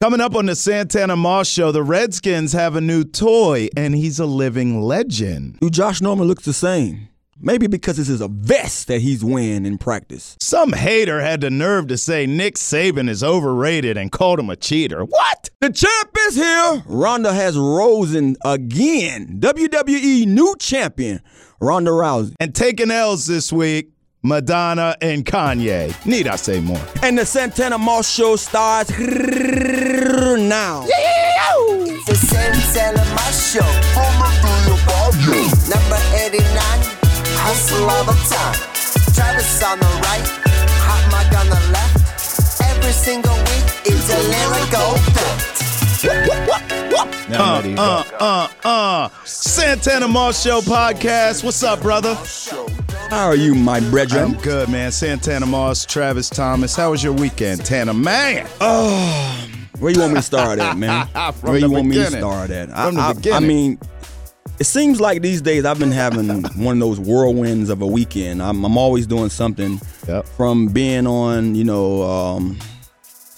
Coming up on the Santana Moss Show, the Redskins have a new toy, and he's a living legend. Do Josh Norman looks the same? Maybe because this is a vest that he's wearing in practice. Some hater had the nerve to say Nick Saban is overrated and called him a cheater. What? The champ is here. Ronda has risen again. WWE new champion, Ronda Rousey. And taking L's this week, Madonna and Kanye. Need I say more? And the Santana Moss Show starts now. It's the Santana Moss Show. Number 89, hustle all the time. Travis on the right, hot mic on the left. Every single week, it's a lyrical fact. Uh, uh, uh, uh. Santana Moss Show podcast. What's up, brother? How are you, my brethren? I'm good, man. Santana Moss, Travis Thomas. How was your weekend, Tana? Man. Oh, Where you want me to start at, man? From Where the you want me to start at? From the I, I- I mean, it seems like these days I've been having one of those whirlwinds of a weekend. I'm, I'm always doing something Yep. from being on, you know, um,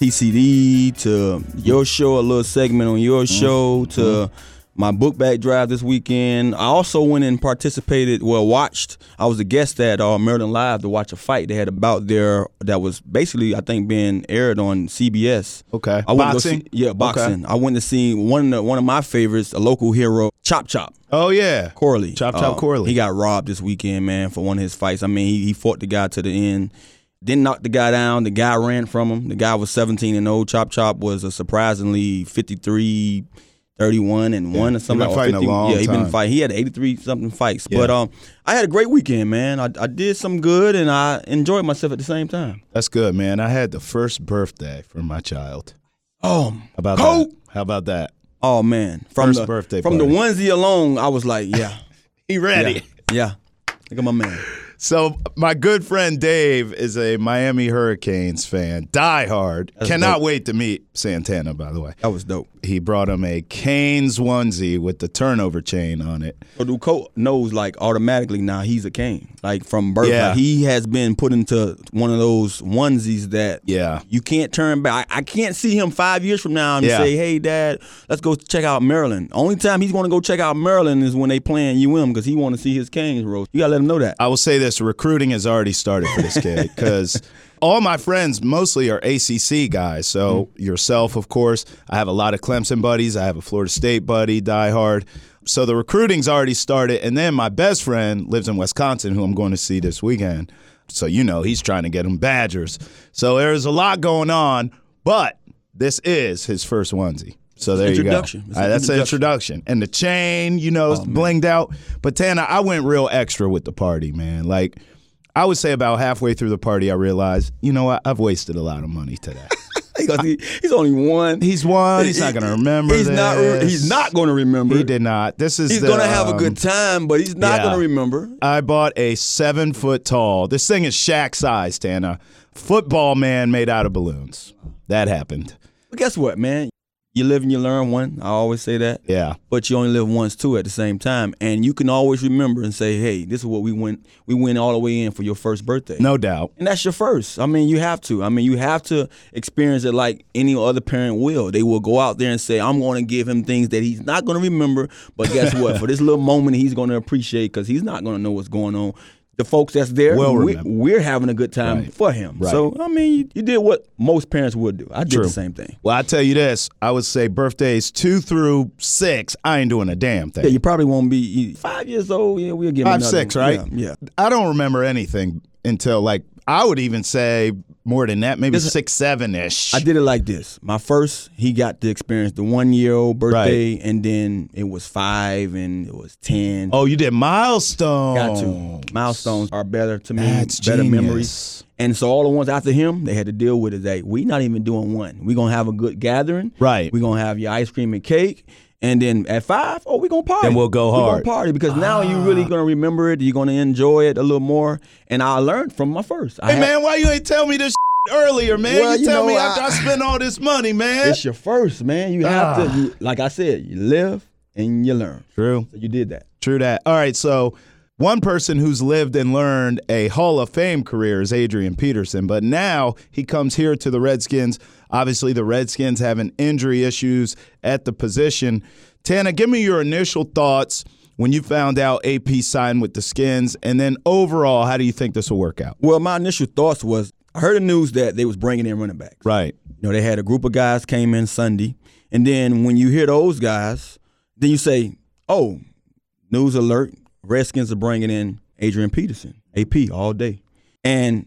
TCD to your show, a little segment on your Mm-hmm. show to my book bag drive this weekend. I also went and participated, well, watched. I was a guest at uh, Maryland Live to watch a fight they had about there that was basically, I think, being aired on CBS. Okay. I Boxing? see- yeah, boxing. I went to see one of the, one of my favorites, a local hero, Chop Chop. Oh, yeah. Corley. Chop Chop Uh, Corley. He got robbed this weekend, man, for one of his fights. I mean, he, he fought the guy to the end. Didn't knock the guy down. The guy ran from him. The guy was 17 and old. Chop Chop was a surprisingly 53, 31 and 1 or something. been fighting a long yeah, he been fighting. He had 83 something fights. Yeah. But um, I had a great weekend, man. I, I did some good and I enjoyed myself at the same time. That's good, man. I had the first birthday for my child. Oh, How about that? How about that? Oh man, from First the birthday from the onesie alone, I was like, yeah, He ready. yeah, yeah. Look at my man. So my good friend Dave is a Miami Hurricanes fan, die hard. That's Cannot dope. wait to meet Santana. By the way, That was dope. he brought him a Canes onesie with the turnover chain on it. So do Colt knows like automatically now he's a Cane. Like from birth, Yeah. like, he has been put into one of those onesies that Yeah. you can't turn back. I, I can't see him five years from now and Yeah. say, "Hey, Dad, let's go check out Maryland." Only time he's going to go check out Maryland is when they playing UM because he want to see his Canes roast. You gotta let him know that. I will say this: recruiting has already started for this kid because all my friends mostly are ACC guys. So mm-hmm. yourself, of course. I have a lot of Clemson buddies. I have a Florida State buddy, die hard. So the recruiting's already started, and then my best friend lives in Wisconsin, who I'm going to see this weekend. So you know he's trying to get him Badgers. So there's a lot going on, but this is his first onesie. So there Introduction. you go. Uh, that's an introduction. introduction. And the chain, you know, Oh, blinged out. But Tana, I went real extra with the party, man. Like, I would say about halfway through the party, I realized, you know what? I've wasted a lot of money today. He, he's only one. He's one. He's not going to remember. He's not. this. He's not going to remember. He did not. This is. He's gonna have a um, good time, but he's not yeah. gonna remember. I bought a seven foot tall. This thing is shack size, Tana. Football man made out of balloons. That happened. But guess what, man? You live and you learn. One, I always say that. Yeah. But you only live once too at the same time, and you can always remember and say, "Hey, this is what we went. We went all the way in for your first birthday." No doubt. And that's your first. I mean, you have to. I mean, you have to experience it like any other parent will. They will go out there and say, I'm going to give him things that he's not going to remember. But guess what? For this little moment, he's going to appreciate because he's not going to know what's going on. The folks that's there, Will we, we're having a good time Right. for him. Right. So, I mean, you, you did what most parents would do. I did True. the same thing. Well, I tell you this. I would say birthdays two through six, I ain't doing a damn thing. Yeah, you probably won't be five years old. Yeah, we'll give Five, another six, right? Yeah, yeah. I don't remember anything until like I would even say more than that, maybe This- six, seven ish. I did it like this. My first, he got to experience the one year old birthday, and then it was five, and it was ten. Oh, you did milestones. got to. Milestones are better to me, That's better genius. memories. And so all the ones after him, they had to deal with it. That we not even doing one. We gonna have a good gathering. Right. We gonna have your ice cream and cake. And then at five, oh, we gonna party. Then we'll go We hard. gonna party because now you really gonna remember it. You're gonna enjoy it a little more. And I learned from my first. I Hey had- man, why you ain't tell me this earlier, man? Well, you you tell know, me I- after I, spent all this money, man. It's your first, man. You have Ah. to, you, like I said, you live and you learn. True. So you did that. True that. All right, so One person who's lived and learned a Hall of Fame career is Adrian Peterson, but now he comes here to the Redskins. Obviously, the Redskins having injury issues at the position. Tana, give me your initial thoughts when you found out AP signed with the Skins, and then overall, how do you think this will work out? Well, my initial thoughts was I heard the news that they was bringing in running backs. Right. You know, they had a group of guys came in Sunday, and then when you hear those guys, then you say, "Oh, news alert! Redskins are bringing in Adrian Peterson, AP, all day," and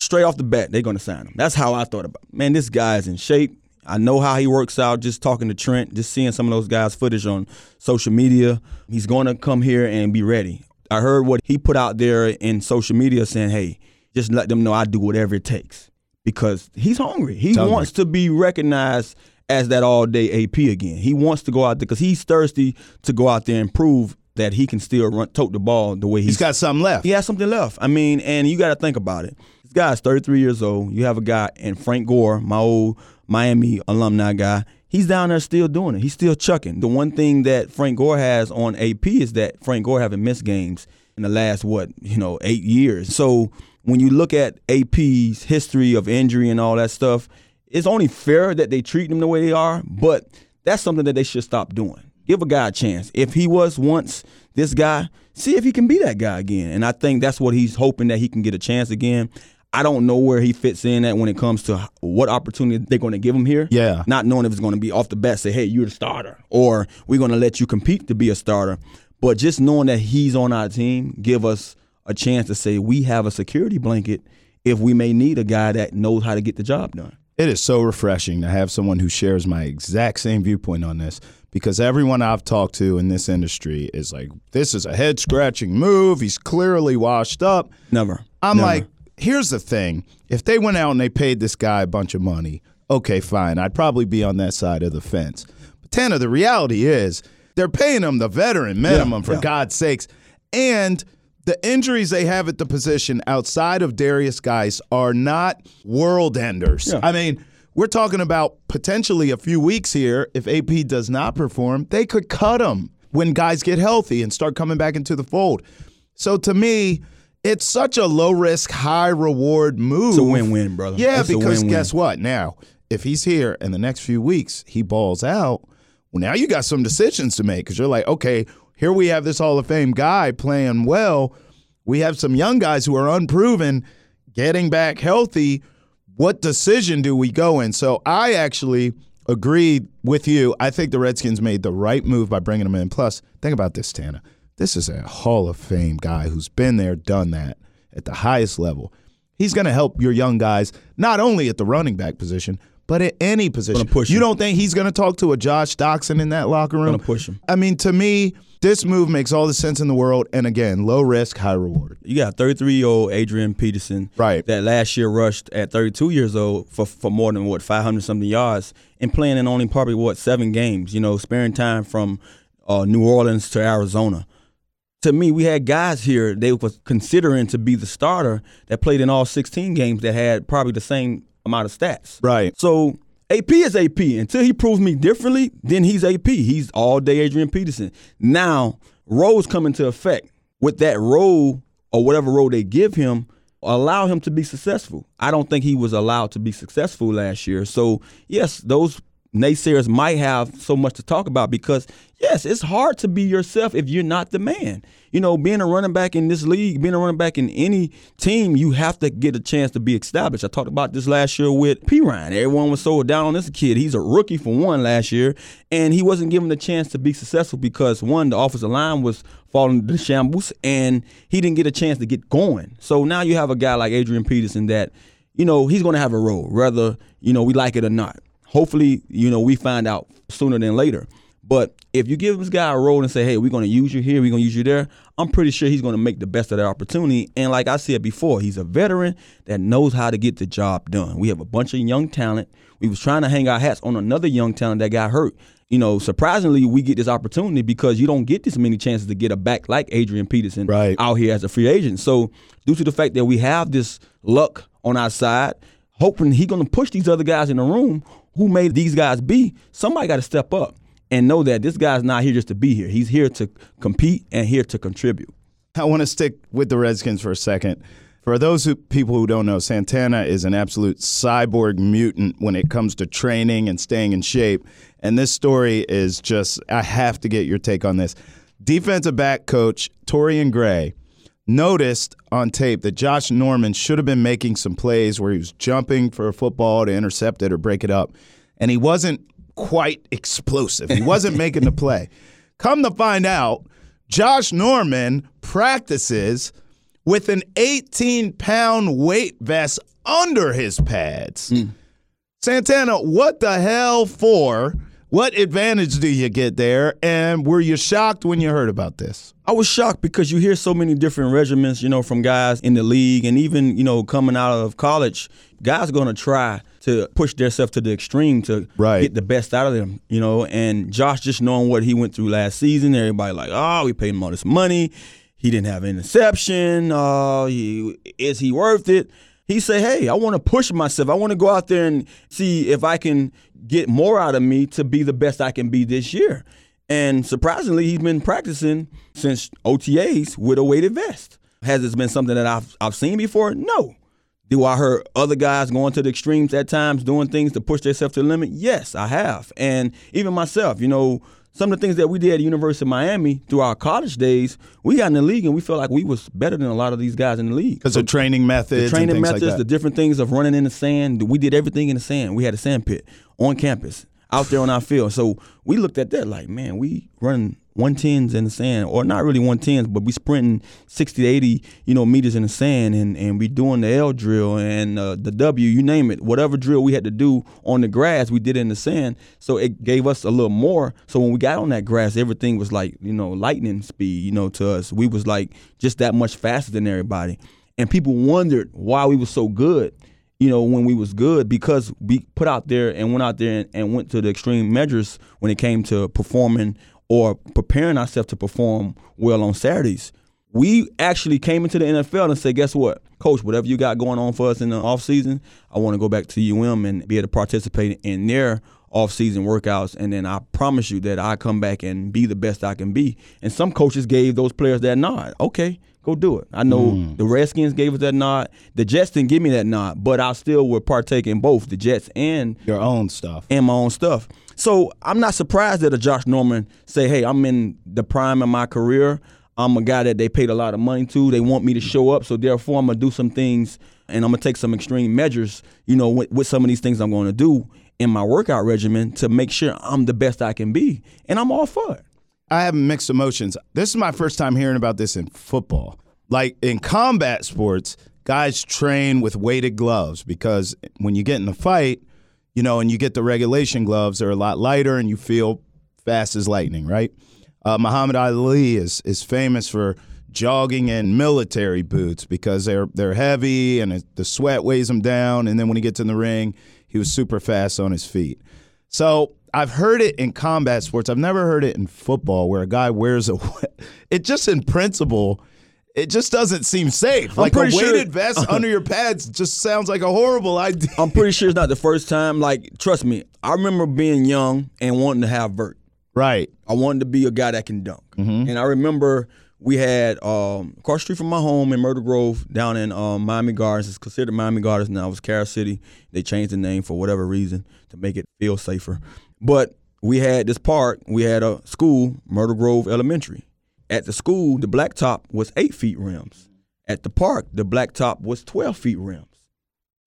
straight off the bat, they're going to sign him. That's how I thought about. It. Man, this guy's in shape. I know how he works out. Just talking to Trent, just seeing some of those guys' footage on social media. He's going to come here and be ready. I heard what he put out there in social media saying, "Hey, just let them know I do whatever it takes." Because he's hungry. He hungry. wants to be recognized as that all day AP again. He wants to go out there because he's thirsty to go out there and prove that he can still run, tote the ball the way he's, He's got something left. he has something left. I mean, and you got to think about it. This guy's 33 years old. You have a guy in Frank Gore, my old Miami alumni guy. He's down there still doing it. He's still chucking. The one thing that Frank Gore has on AP is that Frank Gore haven't missed games in the last what you know eight years. So when you look at AP's history of injury and all that stuff, it's only fair that they treat him the way they are. But that's something that they should stop doing. Give a guy a chance. If he was once this guy, see if he can be that guy again. And I think that's what he's hoping that he can get a chance again. I don't know where he fits in at when it comes to what opportunity they're going to give him here. Yeah. Not knowing if it's going to be off the bat, say, hey, you're the starter, or we're going to let you compete to be a starter. But just knowing that he's on our team give us a chance to say we have a security blanket if we may need a guy that knows how to get the job done. It is so refreshing to have someone who shares my exact same viewpoint on this because everyone I've talked to in this industry is like, this is a head scratching move. He's clearly washed up. Never. I'm Never. like, here's the thing. If they went out and they paid this guy a bunch of money, okay, fine. I'd probably be on that side of the fence. But Tana, the reality is they're paying him the veteran minimum for yeah. God's sakes. And the injuries they have at the position outside of Derrius Guice are not world enders. Yeah. I mean, we're talking about potentially a few weeks here. If AP does not perform, they could cut him when guys get healthy and start coming back into the fold. So to me, it's such a low risk, high reward move. It's a win-win, brother. Yeah, It's because guess what? Now, if he's here in the next few weeks, he balls out. Well, now you got some decisions to make because you're like, okay, here we have this Hall of Fame guy playing well. We have some young guys who are unproven getting back healthy. What decision do we go in? So I actually agreed with you. I think the Redskins made the right move by bringing him in. Plus, think about this, Tana. This is a Hall of Fame guy who's been there, done that at the highest level. He's going to help your young guys not only at the running back position, but at any position. you don't think he's going to talk to a Josh Doctson in that locker room? Gonna push him. I mean, to me, this move makes all the sense in the world. And again, low risk, high reward. You got 33 year old Adrian Peterson, Right. That last year rushed at 32 years old for for more than what 500 something yards and playing in only probably what seven games. You know, sparing time from uh, New Orleans to Arizona. To me, we had guys here they were considering to be the starter that played in all 16 games that had probably the same amount of stats. Right. So AP is AP. Until he proves me differently, then he's AP. He's all day Adrian Peterson. Now, roles come into effect. With that role or whatever role they give him, allow him to be successful. I don't think he was allowed to be successful last year. So, yes, those naysayers might have so much to talk about because yes, it's hard to be yourself if you're not the man. You know, being a running back in this league, being a running back in any team, you have to get a chance to be established. I talked about this last year with Perine. Everyone was so down on this kid. He's a rookie for one last year, and he wasn't given the chance to be successful because one, the offensive line was falling to shambles, and he didn't get a chance to get going. So now you have a guy like Adrian Peterson that, you know, he's going to have a role, whether you know we like it or not. Hopefully, you know, we find out sooner than later. But if you give this guy a role and say, hey, we're going to use you here, we're going to use you there, I'm pretty sure he's going to make the best of that opportunity. And like I said before, he's a veteran that knows how to get the job done. We have a bunch of young talent. We was trying to hang our hats on another young talent that got hurt. You know, surprisingly, we get this opportunity because you don't get this many chances to get a back like Adrian Peterson Right. out here as a free agent. So due to the fact that we have this luck on our side, hoping he going to push these other guys in the room who made these guys be, somebody got to step up and know that this guy's not here just to be here. He's here to compete and here to contribute. I want to stick with the Redskins for a second. For those who, people who don't know, Santana is an absolute cyborg mutant when it comes to training and staying in shape. And this story is just, I have to get your take on this. Defensive back coach Torrian Gray noticed on tape that Josh Norman should have been making some plays where he was jumping for a football to intercept it or break it up. And he wasn't quite explosive. He wasn't making the play. Come to find out, Josh Norman practices with an 18 pound weight vest under his pads. Hmm. Santana, what the hell for? What advantage do you get there? And were you shocked when you heard about this? I was shocked because you hear so many different regiments, you know, from guys in the league and even, you know, coming out of college, guys going to try to push themselves to the extreme to Right. get the best out of them, you know. And Josh just knowing what he went through last season, everybody like, oh, we paid him all this money. He didn't have an interception. Uh, he, is he worth it? He said, hey, I want to push myself. I want to go out there and see if I can get more out of me to be the best I can be this year. And surprisingly, he's been practicing since OTAs with a weighted vest. Has this been something that I've I've seen before? No. Do I hear other guys going to the extremes at times, doing things to push themselves to the limit? Yes, I have. And even myself, you know, some of the things that we did at the University of Miami through our college days, we got in the league and we felt like we was better than a lot of these guys in the league. Because of training methods, The training and methods, like that. the different things of running in the sand. We did everything in the sand. We had a sand pit on campus, out there on our field. So we looked at that like, man, we running 110s in the sand, or not really 110s, but we sprinting 60 to 80, you know, meters in the sand, and, and we doing the L drill and uh, the W, you name it. Whatever drill we had to do on the grass, we did in the sand. So it gave us a little more. So when we got on that grass, everything was like, you know, lightning speed, you know, to us. We was like just that much faster than everybody. And people wondered why we was so good you know, when we was good because we put out there and went out there and, and went to the extreme measures when it came to performing or preparing ourselves to perform well on Saturdays. We actually came into the NFL and said, guess what? Coach, whatever you got going on for us in the off season, I want to go back to UM and be able to participate in their off season workouts and then I promise you that I come back and be the best I can be. And some coaches gave those players that nod. Okay, go do it. I know mm. the Redskins gave us that nod. The Jets didn't give me that nod, but I still would partake in both the Jets and Your own stuff. and my own stuff. So I'm not surprised that a Josh Norman say, "Hey, I'm in the prime of my career. I'm a guy that they paid a lot of money to. They want me to show up, so therefore I'm gonna do some things and I'm gonna take some extreme measures. You know, with, with some of these things I'm going to do in my workout regimen to make sure I'm the best I can be, and I'm all for it. I have mixed emotions. This is my first time hearing about this in football. Like in combat sports, guys train with weighted gloves because when you get in a fight, you know, and you get the regulation gloves, they're a lot lighter and you feel fast as lightning, right? Uh, Muhammad Ali is is famous for jogging in military boots because they're they're heavy and it, the sweat weighs him down. And then when he gets in the ring, he was super fast on his feet. So I've heard it in combat sports. I've never heard it in football where a guy wears a. It just in principle, it just doesn't seem safe. like a pretty sure- weighted vest under your pads just sounds like a horrible idea. I'm pretty sure it's not the first time. Like, trust me, I remember being young and wanting to have vert. Right. I wanted to be a guy that can dunk. Mm-hmm. And I remember we had um, across the street from my home in Myrtle Grove, down in um, Miami Gardens. It's considered Miami Gardens now. It was Carol City. They changed the name for whatever reason to make it feel safer. But we had this park. We had a school, Myrtle Grove Elementary. At the school, the blacktop was eight feet rims. At the park, the blacktop was twelve feet rims.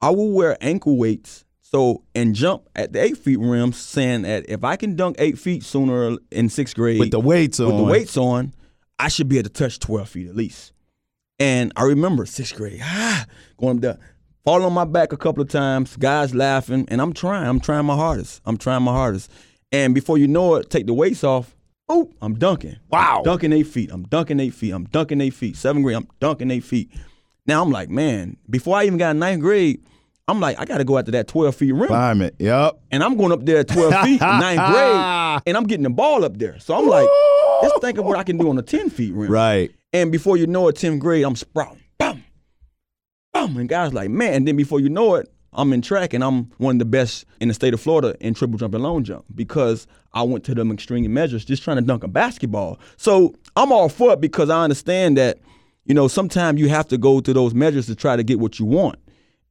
I will wear ankle weights so and jump at the eight feet rims, saying that if I can dunk eight feet sooner in sixth grade With the weights with on. the weights on, I should be able to touch twelve feet at least. And I remember sixth grade, ah, going up there, falling on my back a couple of times, guys laughing, and I'm trying, I'm trying my hardest, I'm trying my hardest. And before you know it, take the weights off, oh, I'm dunking. Wow. dunking eight feet. I'm dunking eight feet. I'm dunking eight feet. Seventh grade, I'm dunking eight feet. Now I'm like, man, before I even got in ninth grade, I'm like, I got to go after that 12 feet rim. Climb it. Yep. And I'm going up there at 12 feet in ninth grade, and I'm getting the ball up there. So I'm like, let's think of what I can do on a 10 feet rim. Right. And before you know it, 10th grade, I'm sprouting. Boom. Boom. And guys like, man. And then before you know it, I'm in track and I'm one of the best in the state of Florida in triple jump and long jump because I went to them extreme measures just trying to dunk a basketball. So I'm all for it because I understand that you know, sometimes you have to go through those measures to try to get what you want.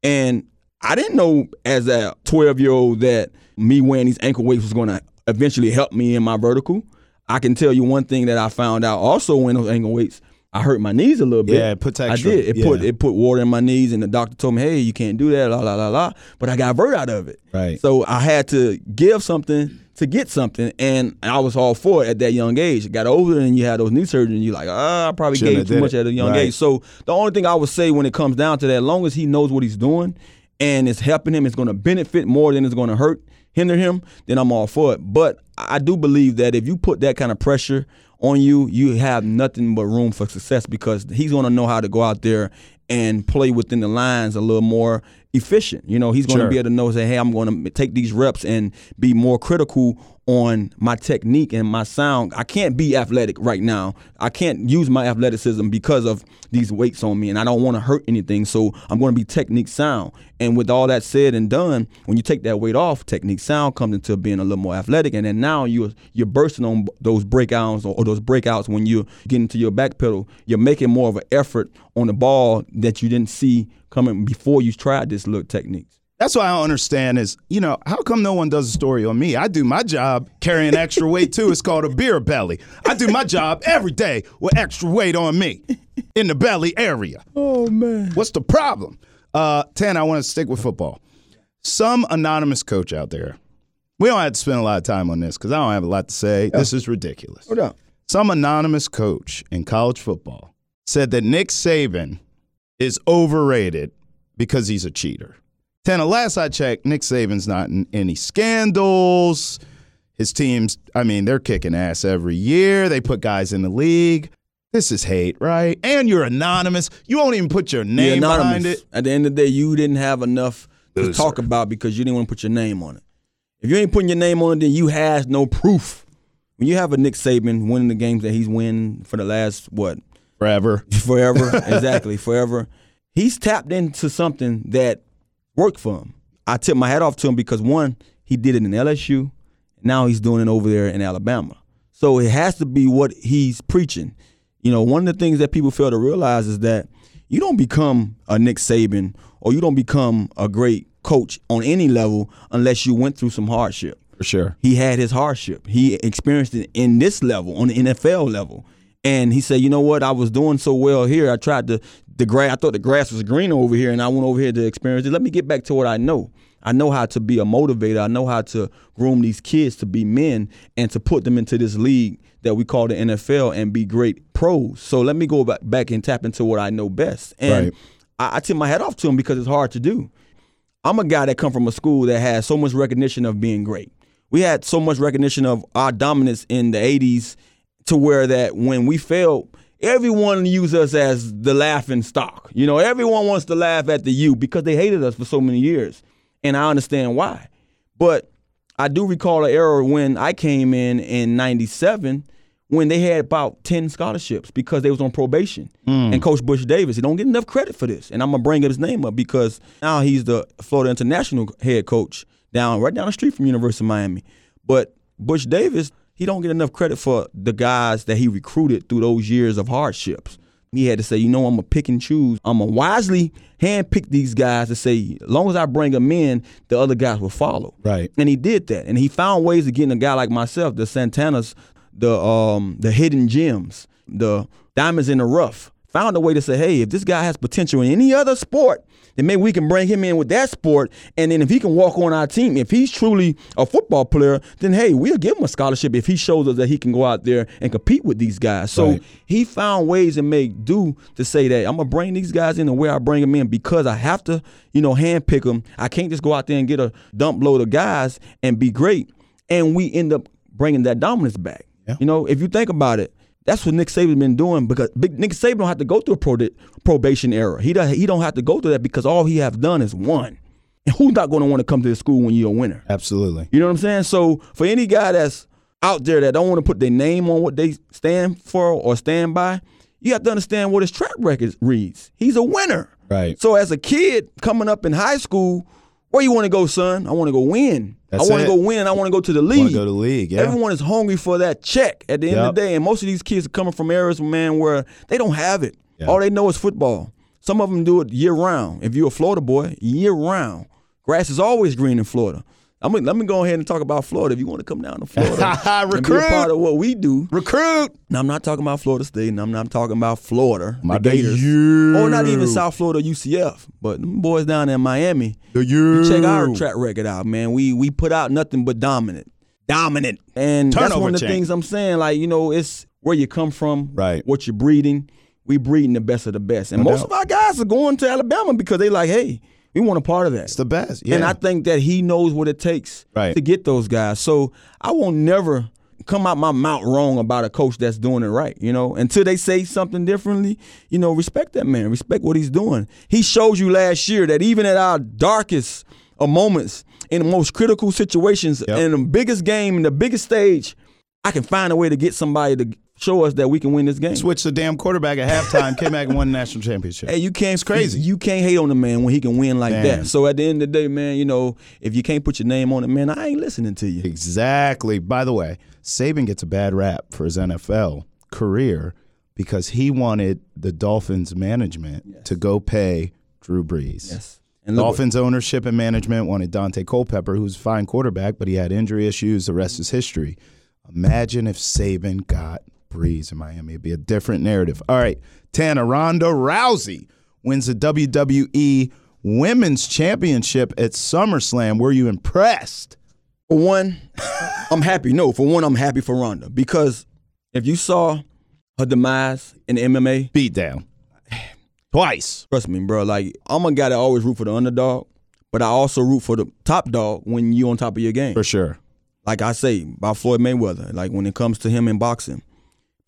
And I didn't know as a 12 year old that me wearing these ankle weights was going to eventually help me in my vertical. I can tell you one thing that I found out also when those ankle weights, I hurt my knees a little bit. Yeah, it puts I did. It put it put water in my knees, and the doctor told me, "Hey, you can't do that." La la la la. But I got vert out of it. Right. So I had to give something to get something, and I was all for it at that young age. I got older, and you had those knee surgeries, and you're like, ah, I probably Shouldn't gave too much it. at a young Right. age. So the only thing I would say when it comes down to that, as long as he knows what he's doing and it's helping him, it's going to benefit more than it's going to hurt, hinder him, then I'm all for it. But I do believe that if you put that kind of pressure on you, you have nothing but room for success because he's going to know how to go out there and play within the lines a little more efficient. You know, he's going to Sure. be able to know, say, hey, I'm going to take these reps and be more critical on my technique and my sound. I can't be athletic right now. I can't use my athleticism because of these weights on me, and I don't want to hurt anything. So I'm going to be technique sound. And with all that said and done, when you take that weight off, technique sound comes into being a little more athletic, and then now you're you're bursting on those breakouts or, or those breakouts when you get into your back pedal. You're making more of an effort on the ball that you didn't see coming before you tried this little techniques. That's what I don't understand is, you know, how come no one does a story on me? I do my job carrying extra weight too. It's called a beer belly. I do my job every day with extra weight on me in the belly area. Oh man. What's the problem? Uh, Tan, I want to stick with football. Some anonymous coach out there, we don't have to spend a lot of time on this because I don't have a lot to say. This is ridiculous. Hold up. Some anonymous coach in college football said that Nick Saban is overrated because he's a cheater. Tana, last I checked, Nick Saban's not in any scandals. His teams, I mean, they're kicking ass every year. They put guys in the league. This is hate, right? And you're anonymous. You won't even put your You're name behind it. At the end of the day, you didn't have enough to Loser. talk about because you didn't want to put your name on it. If you ain't putting your name on it, then you has no proof. When you have a Nick Saban winning the games that he's winning for the last what Forever. forever, exactly forever, he's tapped into something that worked for him. I tip my hat off to him because one, he did it in LSU. Now he's doing it over there in Alabama. So it has to be what he's preaching. You know, one of the things that people fail to realize is that you don't become a Nick Saban or you don't become a great coach on any level unless you went through some hardship. For sure. He had his hardship. He experienced it in this level, on the NFL level. And he said, you know what? I was doing so well here. I tried to the grass. I thought the grass was green over here, and I went over here to experience it. Let me get back to what I know. I know how to be a motivator. I know how to groom these kids to be men and to put them into this league that we call the NFL and be great pros. So let me go back, back and tap into what I know best. And Right. I, I tip my hat off to him because it's hard to do. I'm a guy that come from a school that has so much recognition of being great. We had so much recognition of our dominance in the 80s to where that when we failed, everyone used us as the laughing stock. You know, everyone wants to laugh at the U because they hated us for so many years. And I understand why. But I do recall an era when I came in in 97 when they had about 10 scholarships because they was on probation. Hmm. And Coach Butch Davis, he don't get enough credit for this. And I'm going to bring his name up because now he's the Florida International head coach down right down the street from University of Miami. But Butch Davis, he don't get enough credit for the guys that he recruited through those years of hardships. He had to say, you know, I'm gonna pick and choose. I'm gonna wisely handpick these guys to say, as long as I bring them in, the other guys will follow. Right. And he did that, and he found ways of getting a guy like myself, the Santanas, the um, the hidden gems, the diamonds in the rough. Found a way to say, hey, if this guy has potential in any other sport, then maybe we can bring him in with that sport. And then if he can walk on our team, if he's truly a football player, then hey, we'll give him a scholarship if he shows us that he can go out there and compete with these guys. So Right. he found ways to make do to say that I'm gonna bring these guys in the way I bring them in because I have to, you know, handpick them. I can't just go out there and get a dump load of guys and be great. And we end up bringing that dominance back. Yeah. You know, if you think about it, that's what Nick Saban's been doing because big Nick Saban don't have to go through a pro- probation era. He does, he don't have to go through that because all he have done is won. And who's not going to want to come to the school when you're a winner? Absolutely. You know what I'm saying? So for any guy that's out there that don't want to put their name on what they stand for or stand by, you have to understand what his track record reads. He's a winner. Right. So as a kid coming up in high school, where you want to go, son? I want to go win. That's I want to go win. I want to go to the league. Want to go to the league? Yeah. Everyone is hungry for that check at the end of the day, and most of these kids are coming from areas, man, where they don't have it. Yeah. All they know is football. Some of them do it year round. If you're a Florida boy, year round. Grass is always green in Florida. I'm gonna, let me go ahead and talk about Florida. If you want to come down to Florida and be a Recruit. part of what we do, Recruit. now I'm not talking about Florida State, and I'm not talking about Florida, My the Gators, you. or not even South Florida UCF, but them boys down in Miami. The you. You check our track record out, man. We we put out nothing but dominant, dominant, and that's one of the chain. things I'm saying. Like you know, it's where you come from, Right. What you're breeding. We breeding the best of the best, and No most doubt. of our guys are going to Alabama because they like, hey, we want a part of that. It's the best. Yeah. And I think that he knows what it takes Right. to get those guys. So I won't never come out my mouth wrong about a coach that's doing it right, you know, until they say something differently, you know, respect that man, respect what he's doing. He showed you last year that even at our darkest of moments, in the most critical situations, Yep. in the biggest game, in the biggest stage, I can find a way to get somebody to show us that we can win this game. switched the damn quarterback at halftime, came back and won the national championship. Hey, you can't it's crazy. You, can't hate on the man when he can win like Man. that. So at the end of the day, man, you know, if you can't put your name on it, man, I ain't listening to you. Exactly. By the way, Saban gets a bad rap for his NFL career because he wanted the Dolphins management to go pay Drew Brees. Yes. And Dolphins ownership and management wanted Daunte Culpepper, who's a fine quarterback, but he had injury issues. The rest is history. Imagine if Saban got Brees in Miami. It'd be a different narrative. All right. Tana Ronda Rousey wins the WWE Women's Championship at SummerSlam. Were you impressed? for one, I'm happy. No, for one, I'm happy for Ronda because if you saw her demise in the MMA, Beat down. Twice. trust me, bro. Like I'm a guy that always root for the underdog, but I also root for the top dog when you on top of your game. For sure. like I say about Floyd Mayweather, like when it comes to him in boxing,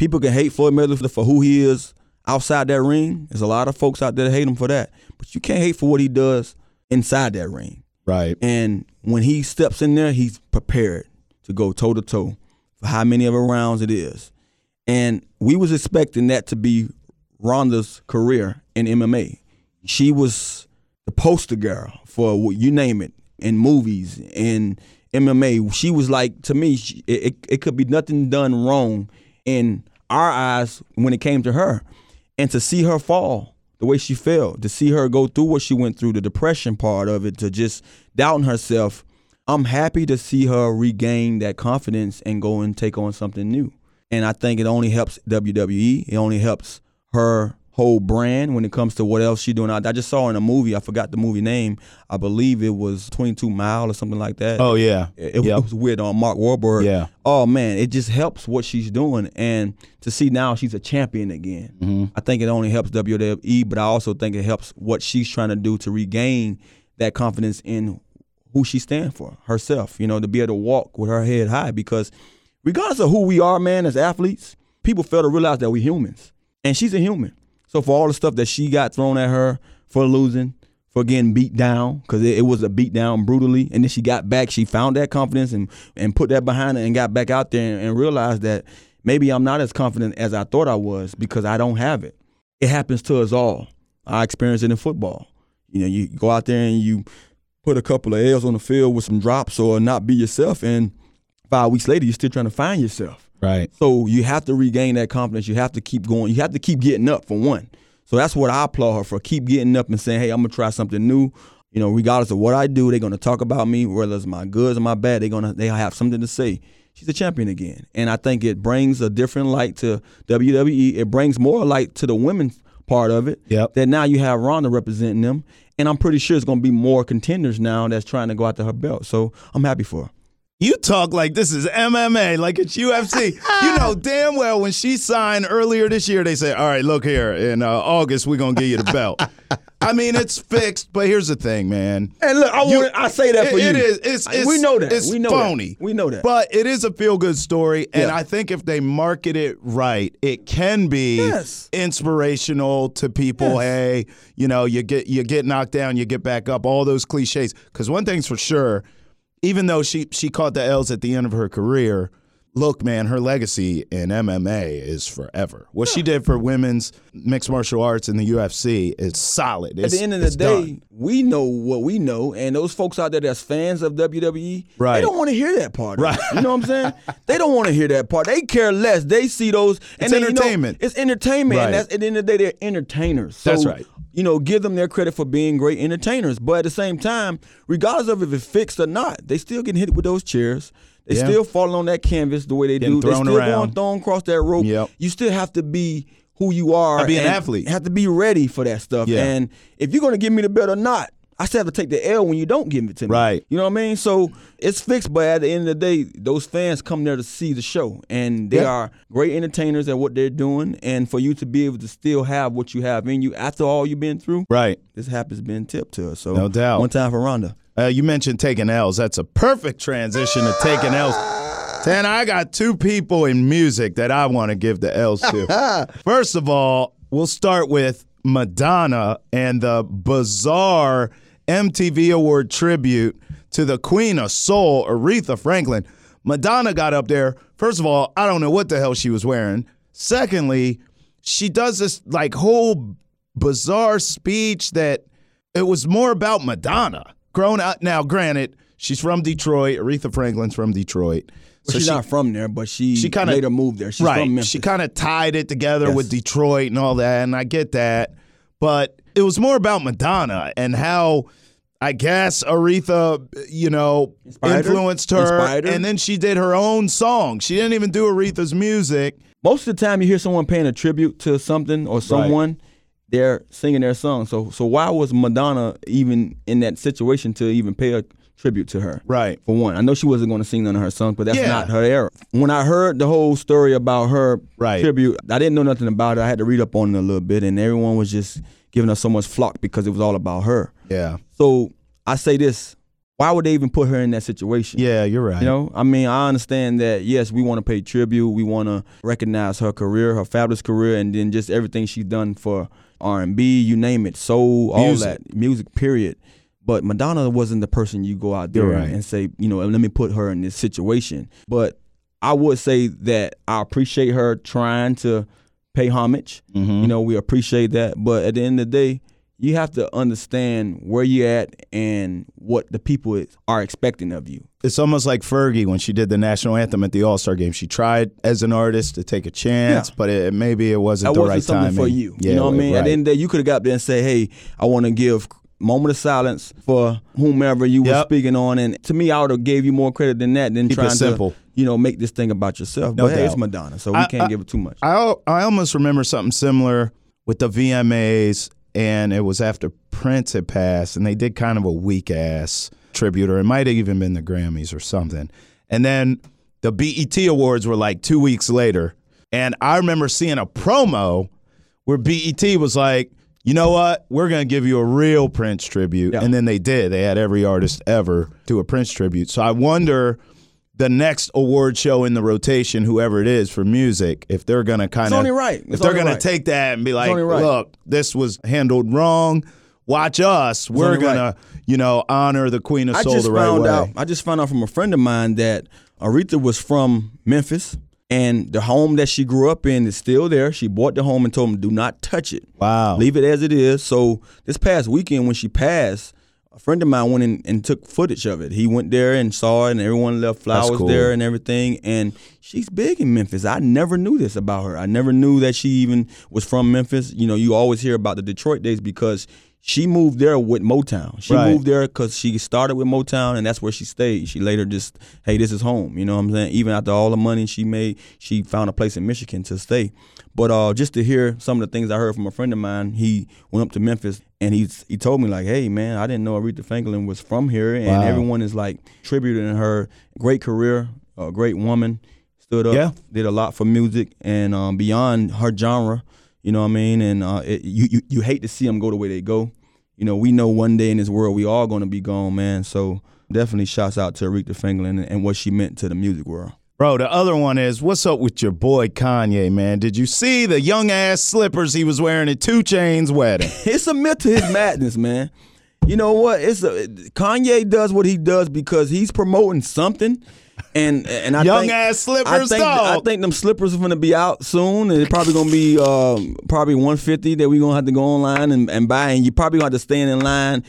people can hate Floyd Mayweather for who he is outside that ring. There's a lot of folks out there that hate him for that, but you can't hate for what he does inside that ring. Right. And when he steps in there, he's prepared to go toe to toe for how many of the rounds it is. And we was expecting that to be Ronda's career in MMA. She was the poster girl for what you name it in movies in MMA. She was like to me, she, it, it could be nothing done wrong in our eyes when it came to her, and to see her fall the way she fell, to see her go through what she went through, the depression part of it, to just doubting herself. I'm happy to see her regain that confidence and go and take on something new. And I think it only helps WWE. It only helps her whole brand when it comes to what else she's doing. I, I just saw in a movie, I forgot the movie name. I believe it was 22 Mile or something like that. Oh, yeah. It, it Yep. was weird on Mark Wahlberg. Yeah. Oh man, it just helps what she's doing, and to see now she's a champion again. Mm-hmm. I think it only helps WWE, but I also think it helps what she's trying to do to regain that confidence in who she stands for herself. You know, to be able to walk with her head high, because regardless of who we are, man, as athletes, people fail to realize that we're humans, and she's a human. So for all the stuff that she got thrown at her for losing, for getting beat down, because it, it was a beat down brutally, and then she got back, she found that confidence and and put that behind her and got back out there and, and realized that maybe I'm not as confident as I thought I was because I don't have it. It happens to us all. I experienced it in football. You know, you go out there and you put a couple of L's on the field with some drops or not be yourself, and five weeks later you're still trying to find yourself. Right. So you have to regain that confidence. You have to keep going. You have to keep getting up for one. So that's what I applaud her for. Keep getting up and saying, "Hey, I'm gonna try something new." You know, regardless of what I do, they're gonna talk about me, whether it's my goods or my bad. They're gonna they have something to say. She's a champion again, and I think it brings a different light to WWE. It brings more light to the women's part of it. Yep. That now you have Ronda representing them, and I'm pretty sure it's gonna be more contenders now that's trying to go after her belt. So I'm happy for her. You talk like this is MMA, like it's UFC. you know damn well when she signed earlier this year, they said, "All right, look here, in uh, August we're gonna give you the belt." I mean, it's fixed, but here's the thing, man. And look, I You- want I say that for It- you. It is. It's, it's, we know that. It's we know phony. That. We know that. But it is a feel good story, and Yeah. I think if they market it right, it can be Yes. inspirational to people. Yes. Hey, you know, you get you get knocked down, you get back up. All those cliches. Because one thing's for sure, even though she she caught the L's at the end of her career, look, man, her legacy in MMA is forever. What she did for women's mixed martial arts in the UFC is solid. At the end of the day, done. we know what we know, and those folks out there that's fans of WWE, Right. they don't want to hear that part. it. Right. You know what I'm saying? they don't want to hear that part. They care less. They see those. And It's then, you know, entertainment. it's entertainment, Right. and that's at the end of the day, they're entertainers. So, That's right. You know, give them their credit for being great entertainers, but at the same time, regardless of if it's fixed or not, they still getting hit with those chairs. They Yeah. still falling on that canvas the way they Getting do. They still around. going thrown across that rope. Yep. You still have to be who you are. Be an athlete. Have to be ready for that stuff. Yeah. And if you're gonna give me the belt or not, I still have to take the L when you don't give it to me. Right. You know what I mean? So it's fixed, but at the end of the day, those fans come there to see the show, and they Yeah. are great entertainers at what they're doing. And for you to be able to still have what you have in you after all you've been through, Right. this happens been tipped to us. So No doubt. One time for Ronda. Uh, you mentioned taking L's. That's a perfect transition to taking L's. Tan, I got two people in music that I want to give the L's to. First of all, we'll start with Madonna and the bizarre MTV Award tribute to the Queen of Soul, Aretha Franklin. Madonna got up there. First of all, I don't know what the hell she was wearing. Secondly, she does this like whole bizarre speech that it was more about Madonna. Grown out now, granted, she's from Detroit. Aretha Franklin's from Detroit. Well, she's she, not from there, but she, she kinda- later moved there. She's right. from Memphis. She kind of tied it together Yes. with Detroit and all that, and I get that. But it was more about Madonna and how I guess Aretha, you know, Inspired influenced her, her? and then she did her own song. She didn't even do Aretha's music. most of the time you hear someone paying a tribute to something or someone, they're singing their song. So so why was Madonna even in that situation to even pay a tribute to her? Right. For one, I know she wasn't going to sing none of her songs, but that's Yeah. not her era. When I heard the whole story about her Right. tribute, I didn't know nothing about it. I had to read up on it a little bit, and everyone was just giving us so much flock because it was all about her. Yeah. So I say this: Why would they even put her in that situation? Yeah, you're right. You know, I mean, I understand that. Yes, we want to pay tribute. We want to recognize her career, her fabulous career, and then just everything she's done for R and B, you name it, soul, all that music. Period. But Madonna wasn't the person you go out there right. and say, you know, let me put her in this situation. But I would say that I appreciate her trying to pay homage. Mm-hmm. You know, we appreciate that. But at the end of the day, you have to understand where you're at and what the people is, are expecting of you. it's almost like Fergie when she did the national anthem at the All Star game. She tried as an artist to take a chance, Yeah. but it, maybe it wasn't that the wasn't right something time. for you. Yeah, you know what I mean? At right. the end of the day, you could have got there and say, "Hey, I want to give moment of silence for whomever you were speaking on." And to me, I would have gave you more credit than that than Keep it trying simple. to, you know, make this thing about yourself. No but hey, it's. Madonna, so we I- can't I- give it too much. I I almost remember something similar with the VMAs, and it was after Prince had passed, and they did kind of a weak ass tribute, or it might have even been the Grammys or something. And then the BET Awards were like two weeks later, and I remember seeing a promo where BET was like, "You know what? We're gonna give you a real Prince tribute," Yeah. and then they did. They had every artist ever do a Prince tribute. So I wonder the next award show in the rotation, whoever it is for music, if they're gonna kind of only right. if they're only gonna take that and be like, right. look, this was handled wrong. Watch us. We're only right. gonna, you know, honor the Queen of I Soul the right found way. out. I just found out from a friend of mine that Aretha was from Memphis, and the home that she grew up in is still there. She bought the home and told him, "Do not touch it. Wow. Leave it as it is." So this past weekend, when she passed, a friend of mine went in and took footage of it. He went there and saw it, and everyone left flowers cool. there and everything. And she's big in Memphis. I never knew this about her. I never knew that she even was from Memphis. You know, you always hear about the Detroit days because she moved there with Motown. She Right. moved there because she started with Motown, and that's where she stayed. She later just, hey, this is home. You know what I'm saying? Even after all the money she made, she found a place in Michigan to stay. But uh, just to hear some of the things I heard from a friend of mine, he went up to Memphis and he he told me like, hey man, I didn't know Aretha Franklin was from here, and Wow. everyone is like tributing her. Great career, a great woman, stood up, Yeah. did a lot for music and um, beyond her genre. You know what I mean? And uh, it, you, you you hate to see them go the way they go. You know, we know one day in this world we all gonna be gone, man. So definitely shouts out to Aretha Franklin and, and what she meant to the music world. Bro, the other one is what's up with your boy Kanye, man? Did you see the young ass slippers he was wearing at 2 Chainz wedding? it's a myth to his madness, man. You know what? It's a Kanye does what he does because he's promoting something, And and I Young think, ass slippers, I think, I think them slippers are gonna be out soon, it's probably gonna be um, probably 150 that we're gonna have to go online and, and buy, and you probably gonna have to stand in line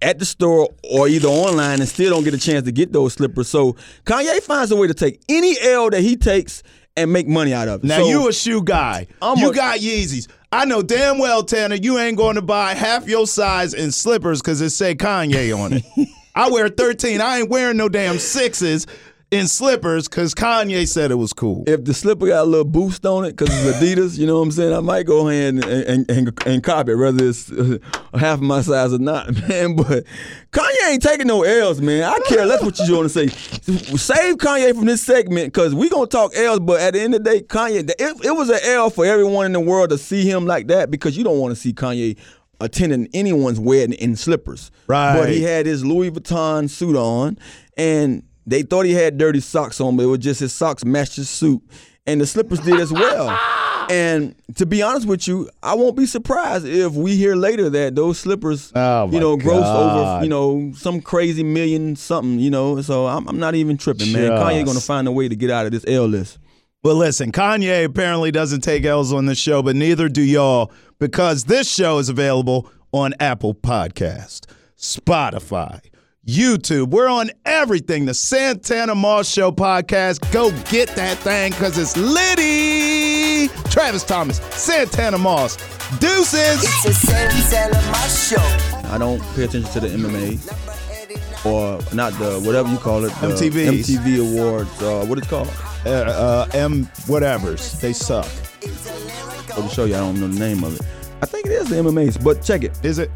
at the store or either online and still don't get a chance to get those slippers. So Kanye finds a way to take any L that he takes and make money out of it. Now So- you a shoe guy. I'm you a- got Yeezys. I know damn well, Tana, you ain't going to buy half your size in slippers because it say Kanye on it. I wear 13. I ain't wearing no damn sixes in slippers because Kanye said it was cool. if the slipper got a little boost on it because it's Adidas, you know what I'm saying? I might go ahead and and, and, and cop it, whether it's uh, half my size or not, man. But Kanye ain't taking no L's, man. I care less what you want to say. Save Kanye from this segment because we gonna talk L's, but at the end of the day, Kanye, it, it was an L for everyone in the world to see him like that because you don't want to see Kanye attending anyone's wedding in slippers. Right. But he had his Louis Vuitton suit on, and they thought he had dirty socks on, but it was just his socks matched his suit, and the slippers did as well. And to be honest with you, I won't be surprised if we hear later that those slippers, Oh, you know, grossed God. over, you know, some crazy million something, you know. So I'm, I'm not even tripping, man. Kanye gonna find a way to get out of this L list. Well, listen, Kanye apparently doesn't take L's on this show, but neither do y'all because this show is available on Apple Podcast, Spotify, YouTube. We're on everything. The Santana Moss Show podcast. Go get that thing because it's Liddy. Travis Thomas, Santana Moss. Deuces. It's a Santana my show. I don't pay attention to the MMA or not the whatever you call it, the MTVs. MTV Awards. Uh, what it's called? Uh, uh, M whatevers. They suck. For the show you, I don't know the name of it. I think it is the MMAs, but check it. Is it?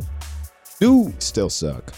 Dude, Still suck.